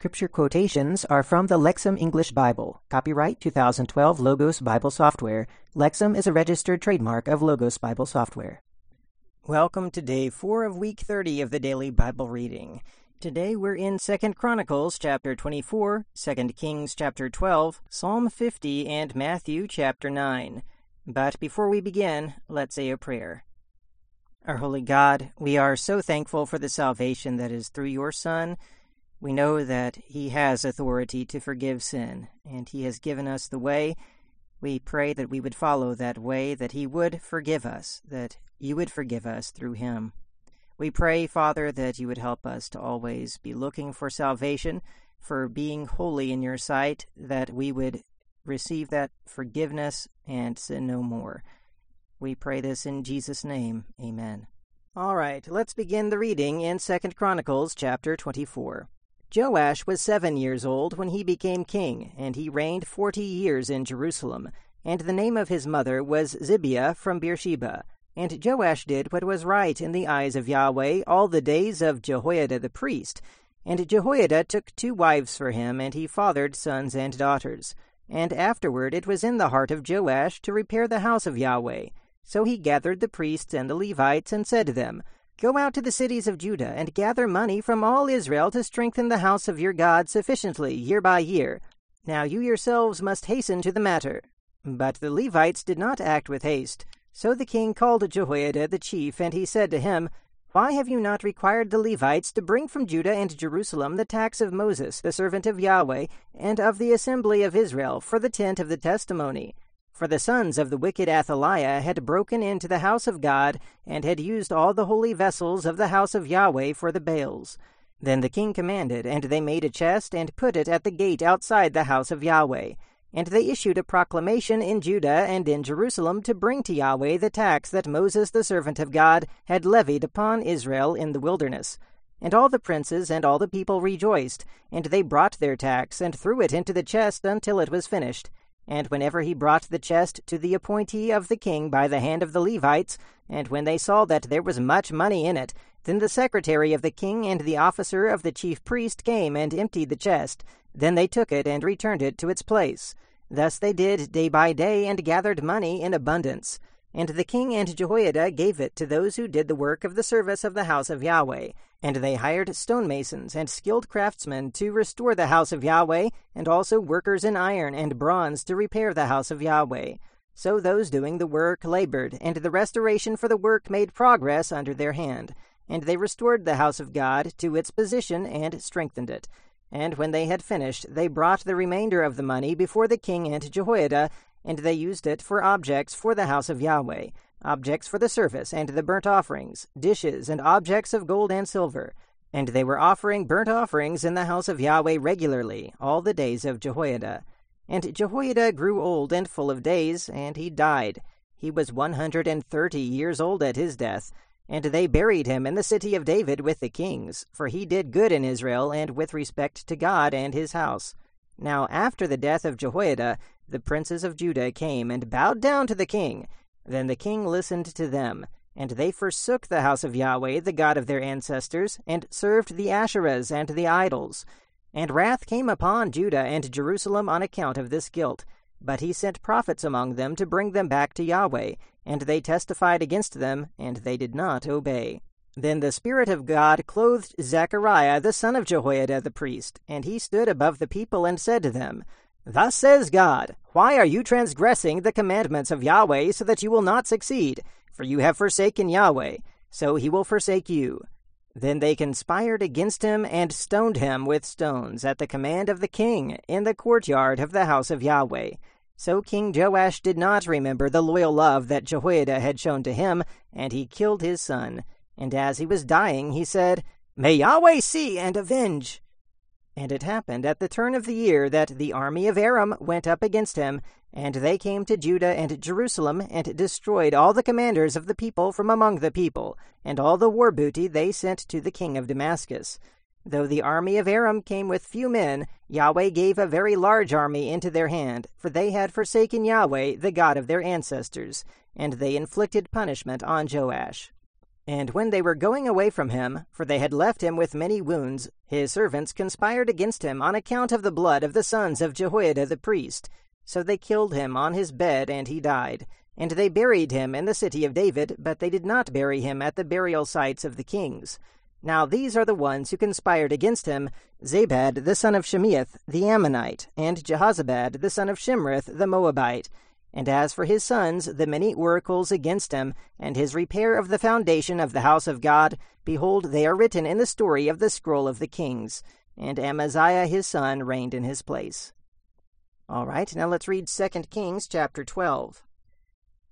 Scripture quotations are from the Lexham English Bible. Copyright 2012 Logos Bible Software. Lexham is a registered trademark of Logos Bible Software. Welcome to day 4 of week 30 of the daily Bible reading. Today we're in 2nd Chronicles chapter 24, 2 Kings chapter 12, Psalm 50, and Matthew chapter 9. But before we begin, let's say a prayer. Our holy God, we are so thankful for the salvation that is through your Son. We know that He has authority to forgive sin, and He has given us the way. We pray that we would follow that way, that He would forgive us, that you would forgive us through Him. We pray, Father, that you would help us to always be looking for salvation, for being holy in your sight, that we would receive that forgiveness and sin no more. We pray this in Jesus' name. Amen. All right, let's begin the reading in Second Chronicles chapter 24. Joash was seven years old when he became king, and he reigned forty years in Jerusalem. And the name of his mother was Zibiah from Beersheba. And Joash did what was right in the eyes of Yahweh all the days of Jehoiada the priest. And Jehoiada took two wives for him, and he fathered sons and daughters. And afterward it was in the heart of Joash to repair the house of Yahweh. So he gathered the priests and the Levites, and said to them, Go out to the cities of Judah, and gather money from all Israel to strengthen the house of your God sufficiently year by year. Now you yourselves must hasten to the matter. But the Levites did not act with haste. So the king called Jehoiada the chief, and he said to him, Why have you not required the Levites to bring from Judah and Jerusalem the tax of Moses, the servant of Yahweh, and of the assembly of Israel, for the tent of the testimony? For the sons of the wicked Athaliah had broken into the house of God, and had used all the holy vessels of the house of Yahweh for the Baals. Then the king commanded, and they made a chest, and put it at the gate outside the house of Yahweh. And they issued a proclamation in Judah and in Jerusalem to bring to Yahweh the tax that Moses the servant of God had levied upon Israel in the wilderness. And all the princes and all the people rejoiced, and they brought their tax, and threw it into the chest until it was finished. And whenever he brought the chest to the appointee of the king by the hand of the Levites, and when they saw that there was much money in it, then the secretary of the king and the officer of the chief priest came and emptied the chest. Then they took it and returned it to its place. Thus they did day by day, and gathered money in abundance. And the king and Jehoiada gave it to those who did the work of the service of the house of Yahweh. And they hired stonemasons and skilled craftsmen to restore the house of Yahweh, and also workers in iron and bronze to repair the house of Yahweh. So those doing the work labored, and the restoration for the work made progress under their hand. And they restored the house of God to its position and strengthened it. And when they had finished, they brought the remainder of the money before the king and Jehoiada, and they used it for objects for the house of Yahweh, objects for the service and the burnt offerings, dishes, and objects of gold and silver. And they were offering burnt offerings in the house of Yahweh regularly, all the days of Jehoiada. And Jehoiada grew old and full of days, and he died. He was one hundred and thirty years old at his death and they buried him in the city of David with the kings, for he did good in Israel and with respect to God and his house. Now after the death of Jehoiada, the princes of Judah came and bowed down to the king. Then the king listened to them, and they forsook the house of Yahweh, the God of their ancestors, and served the Asherahs and the idols. And wrath came upon Judah and Jerusalem on account of this guilt. But he sent prophets among them to bring them back to Yahweh, and they testified against them, and they did not obey. Then the Spirit of God clothed Zechariah the son of Jehoiada the priest, and he stood above the people and said to them, Thus says God, Why are you transgressing the commandments of Yahweh so that you will not succeed? For you have forsaken Yahweh, so he will forsake you. Then they conspired against him and stoned him with stones at the command of the king in the courtyard of the house of Yahweh. So King Joash did not remember the loyal love that Jehoiada had shown to him, and he killed his son. And as he was dying, he said, May Yahweh see and avenge. And it happened at the turn of the year that the army of Aram went up against him, and they came to Judah and Jerusalem, and destroyed all the commanders of the people from among the people, and all the war booty they sent to the king of Damascus. Though the army of Aram came with few men, Yahweh gave a very large army into their hand, for they had forsaken Yahweh, the God of their ancestors, and they inflicted punishment on Joash. And when they were going away from him, for they had left him with many wounds, his servants conspired against him on account of the blood of the sons of Jehoiada the priest. So they killed him on his bed, and he died. And they buried him in the city of David, but they did not bury him at the burial sites of the kings. Now these are the ones who conspired against him Zabad the son of Shimeath the Ammonite, and Jehozabad the son of Shimrith the Moabite. And as for his sons, the many oracles against him, and his repair of the foundation of the house of God, behold, they are written in the story of the scroll of the kings. And Amaziah his son reigned in his place. All right, now let's read 2 Kings chapter 12.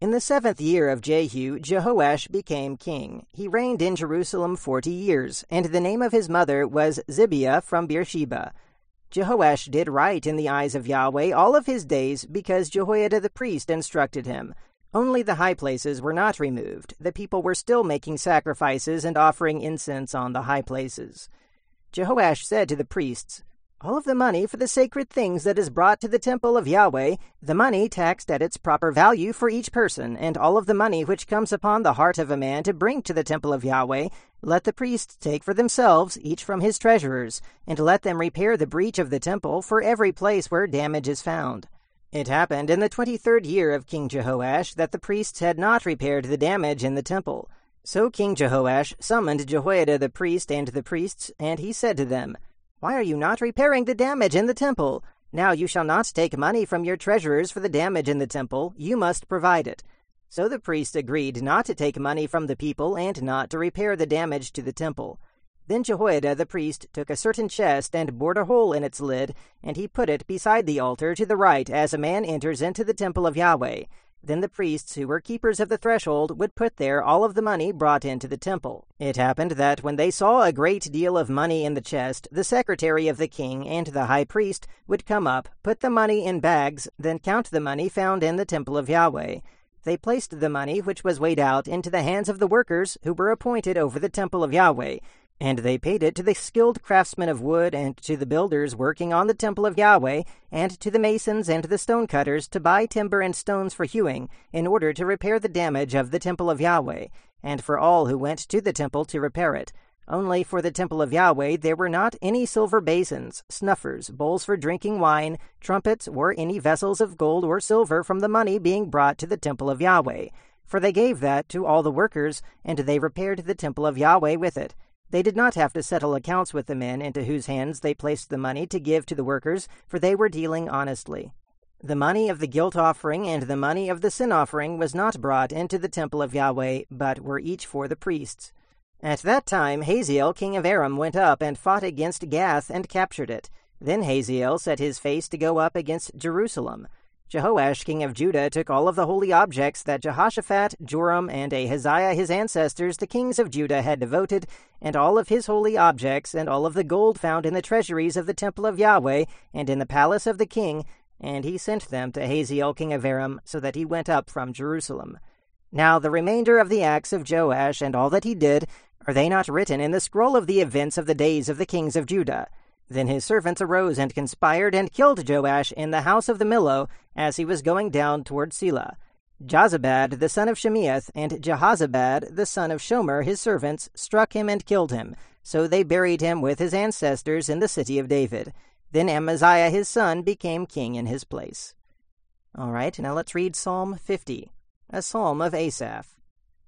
In the seventh year of Jehu, Jehoash became king. He reigned in Jerusalem forty years, and the name of his mother was Zibiah from Beersheba. Jehoash did right in the eyes of Yahweh all of his days, because Jehoiada the priest instructed him. Only the high places were not removed. The people were still making sacrifices and offering incense on the high places. Jehoash said to the priests, all of the money for the sacred things that is brought to the temple of Yahweh, the money taxed at its proper value for each person, and all of the money which comes upon the heart of a man to bring to the temple of Yahweh, let the priests take for themselves, each from his treasurers, and let them repair the breach of the temple for every place where damage is found. It happened in the twenty third year of King Jehoash that the priests had not repaired the damage in the temple. So King Jehoash summoned Jehoiada the priest and the priests, and he said to them, why are you not repairing the damage in the temple? Now you shall not take money from your treasurers for the damage in the temple, you must provide it. So the priests agreed not to take money from the people and not to repair the damage to the temple. Then Jehoiada the priest took a certain chest and bored a hole in its lid, and he put it beside the altar to the right as a man enters into the temple of Yahweh. Then the priests, who were keepers of the threshold, would put there all of the money brought into the temple. It happened that when they saw a great deal of money in the chest, the secretary of the king and the high priest would come up, put the money in bags, then count the money found in the temple of Yahweh. They placed the money which was weighed out into the hands of the workers who were appointed over the temple of Yahweh, and they paid it to the skilled craftsmen of wood, and to the builders working on the temple of Yahweh, and to the masons and the stone cutters to buy timber and stones for hewing, in order to repair the damage of the temple of Yahweh, and for all who went to the temple to repair it. Only for the temple of Yahweh there were not any silver basins, snuffers, bowls for drinking wine, trumpets, or any vessels of gold or silver from the money being brought to the temple of Yahweh. For they gave that to all the workers, and they repaired the temple of Yahweh with it. They did not have to settle accounts with the men into whose hands they placed the money to give to the workers, for they were dealing honestly. The money of the guilt offering and the money of the sin offering was not brought into the temple of Yahweh, but were each for the priests. At that time Hazael king of Aram went up and fought against Gath and captured it. Then Hazael set his face to go up against Jerusalem. Jehoash king of Judah took all of the holy objects that Jehoshaphat, Joram, and Ahaziah his ancestors, the kings of Judah, had devoted, and all of his holy objects, and all of the gold found in the treasuries of the temple of Yahweh, and in the palace of the king, and he sent them to Hazael king of Aram, so that he went up from Jerusalem. Now the remainder of the acts of Joash, and all that he did, are they not written in the scroll of the events of the days of the kings of Judah? Then his servants arose and conspired and killed Joash in the house of the Millo as he was going down toward Silla. Jozabad the son of Shimeath and Jehozabad the son of Shomer his servants struck him and killed him. So they buried him with his ancestors in the city of David. Then Amaziah his son became king in his place. All right, now let's read Psalm 50, a psalm of Asaph.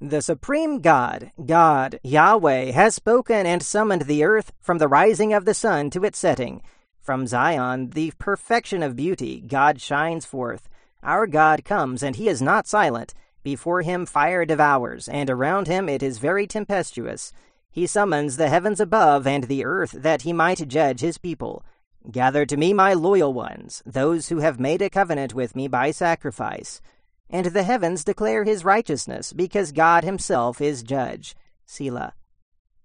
The supreme God, God, Yahweh, has spoken and summoned the earth from the rising of the sun to its setting. From Zion, the perfection of beauty, God shines forth. Our God comes, and he is not silent. Before him fire devours, and around him it is very tempestuous. He summons the heavens above and the earth that he might judge his people. Gather to me my loyal ones, those who have made a covenant with me by sacrifice and the heavens declare his righteousness, because God himself is judge. Selah.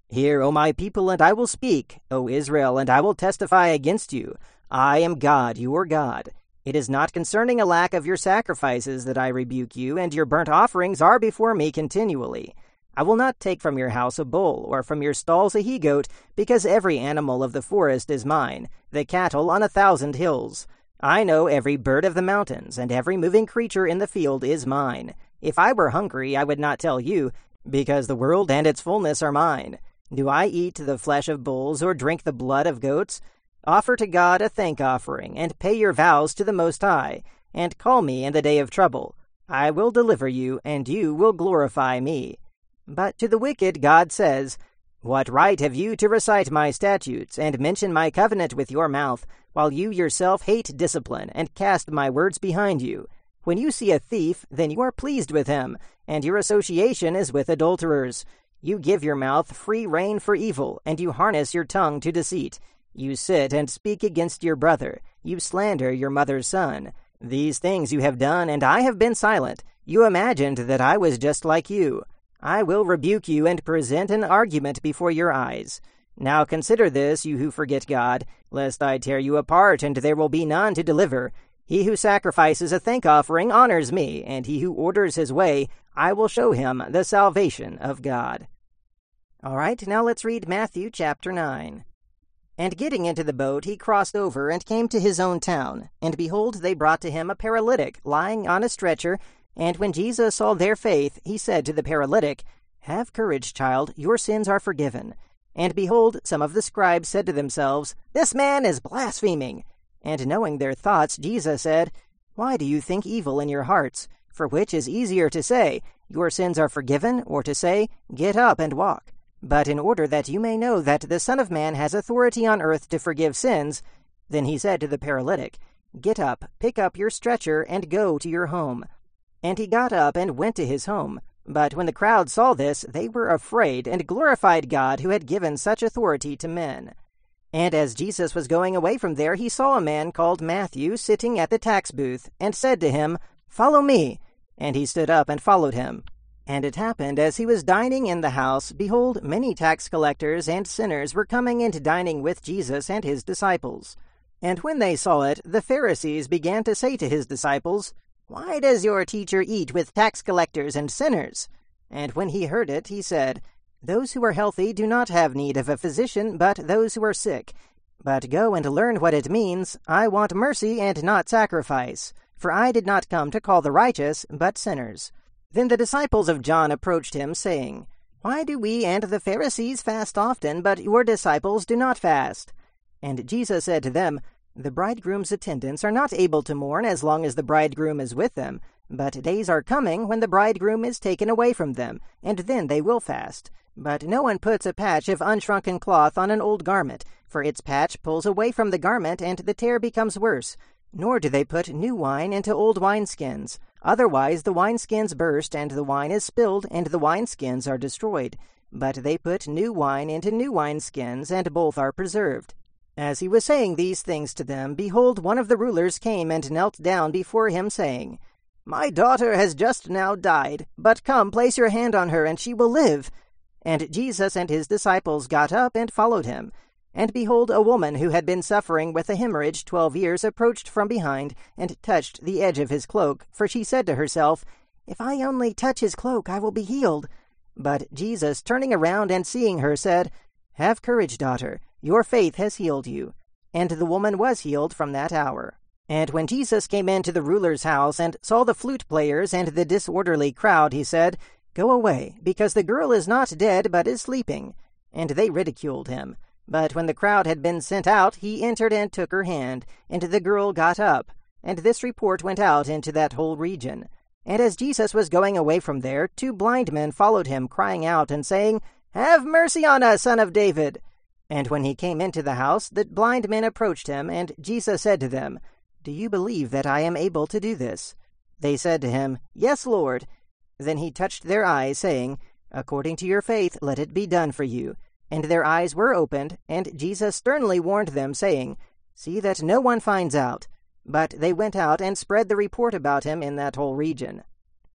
Hear, O my people, and I will speak, O Israel, and I will testify against you. I am God, your God. It is not concerning a lack of your sacrifices that I rebuke you, and your burnt offerings are before me continually. I will not take from your house a bull, or from your stalls a he goat, because every animal of the forest is mine, the cattle on a thousand hills. I know every bird of the mountains, and every moving creature in the field is mine. If I were hungry, I would not tell you, Because the world and its fullness are mine. Do I eat the flesh of bulls or drink the blood of goats? Offer to God a thank offering, and pay your vows to the Most High, and call me in the day of trouble. I will deliver you, and you will glorify me. But to the wicked God says, What right have you to recite my statutes, and mention my covenant with your mouth, while you yourself hate discipline, and cast my words behind you? When you see a thief, then you are pleased with him, and your association is with adulterers. You give your mouth free rein for evil, and you harness your tongue to deceit. You sit and speak against your brother. You slander your mother's son. These things you have done, and I have been silent. You imagined that I was just like you. I will rebuke you and present an argument before your eyes. Now consider this, you who forget God, lest I tear you apart, and there will be none to deliver. He who sacrifices a thank offering honors me, and he who orders his way, I will show him the salvation of God. All right, now let's read Matthew chapter 9. And getting into the boat, he crossed over and came to his own town. And behold, they brought to him a paralytic, lying on a stretcher. And when Jesus saw their faith, he said to the paralytic, Have courage, child, your sins are forgiven. And behold, some of the scribes said to themselves, This man is blaspheming. And knowing their thoughts, Jesus said, Why do you think evil in your hearts? For which is easier to say, Your sins are forgiven, or to say, Get up and walk? But in order that you may know that the Son of Man has authority on earth to forgive sins, then he said to the paralytic, Get up, pick up your stretcher, and go to your home. And he got up and went to his home. But when the crowd saw this, they were afraid, and glorified God who had given such authority to men. And as Jesus was going away from there, he saw a man called Matthew sitting at the tax booth, and said to him, Follow me. And he stood up and followed him. And it happened, as he was dining in the house, behold, many tax collectors and sinners were coming into dining with Jesus and his disciples. And when they saw it, the Pharisees began to say to his disciples, Why does your teacher eat with tax collectors and sinners? And when he heard it, he said, those who are healthy do not have need of a physician, but those who are sick. But go and learn what it means. I want mercy and not sacrifice. For I did not come to call the righteous, but sinners. Then the disciples of John approached him, saying, Why do we and the Pharisees fast often, but your disciples do not fast? And Jesus said to them, The bridegroom's attendants are not able to mourn as long as the bridegroom is with them, but days are coming when the bridegroom is taken away from them, and then they will fast. But no one puts a patch of unshrunken cloth on an old garment, for its patch pulls away from the garment, and the tear becomes worse. Nor do they put new wine into old wineskins. Otherwise the wineskins burst, and the wine is spilled, and the wineskins are destroyed. But they put new wine into new wineskins, and both are preserved. As he was saying these things to them, behold, one of the rulers came and knelt down before him, saying, My daughter has just now died, but come, place your hand on her, and she will live. And Jesus and his disciples got up and followed him. And behold, a woman who had been suffering with a hemorrhage twelve years approached from behind, and touched the edge of his cloak, for she said to herself, If I only touch his cloak, I will be healed. But Jesus, turning around and seeing her, said, Have courage, daughter, your faith has healed you. And the woman was healed from that hour. And when Jesus came into the ruler's house and saw the flute players and the disorderly crowd, he said, Go away, because the girl is not dead, but is sleeping. And they ridiculed him. But when the crowd had been sent out, he entered and took her hand, and the girl got up. And this report went out into that whole region. And as Jesus was going away from there, two blind men followed him, crying out and saying, Have mercy on us, son of David! And when he came into the house, the blind men approached him, and Jesus said to them, Do you believe that I am able to do this? They said to him, Yes, Lord. Then he touched their eyes, saying, According to your faith, let it be done for you. And their eyes were opened, and Jesus sternly warned them, saying, See that no one finds out. But they went out and spread the report about him in that whole region.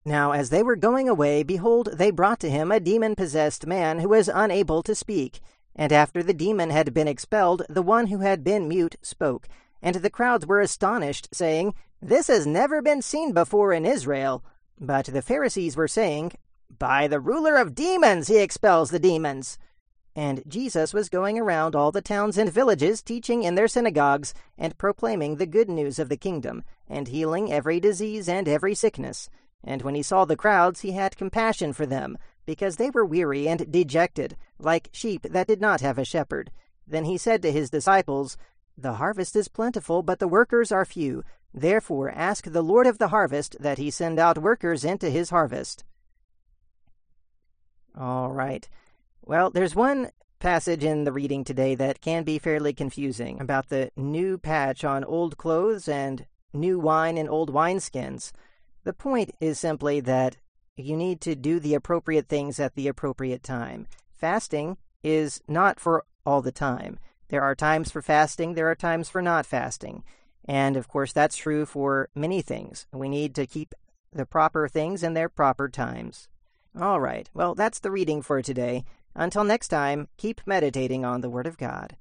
Now as they were going away, behold, they brought to him a demon possessed man who was unable to speak. And after the demon had been expelled, the one who had been mute spoke. And the crowds were astonished, saying, This has never been seen before in Israel. But the Pharisees were saying, By the ruler of demons he expels the demons. And Jesus was going around all the towns and villages, teaching in their synagogues, and proclaiming the good news of the kingdom, and healing every disease and every sickness. And when he saw the crowds, he had compassion for them, because they were weary and dejected, like sheep that did not have a shepherd. Then he said to his disciples, The harvest is plentiful, but the workers are few. Therefore ask the Lord of the harvest that he send out workers into his harvest. All right. Well, there's one passage in the reading today that can be fairly confusing about the new patch on old clothes and new wine in old wineskins. The point is simply that you need to do the appropriate things at the appropriate time. Fasting is not for all the time. There are times for fasting, there are times for not fasting. And of course, that's true for many things. We need to keep the proper things in their proper times. All right, well, that's the reading for today. Until next time, keep meditating on the Word of God.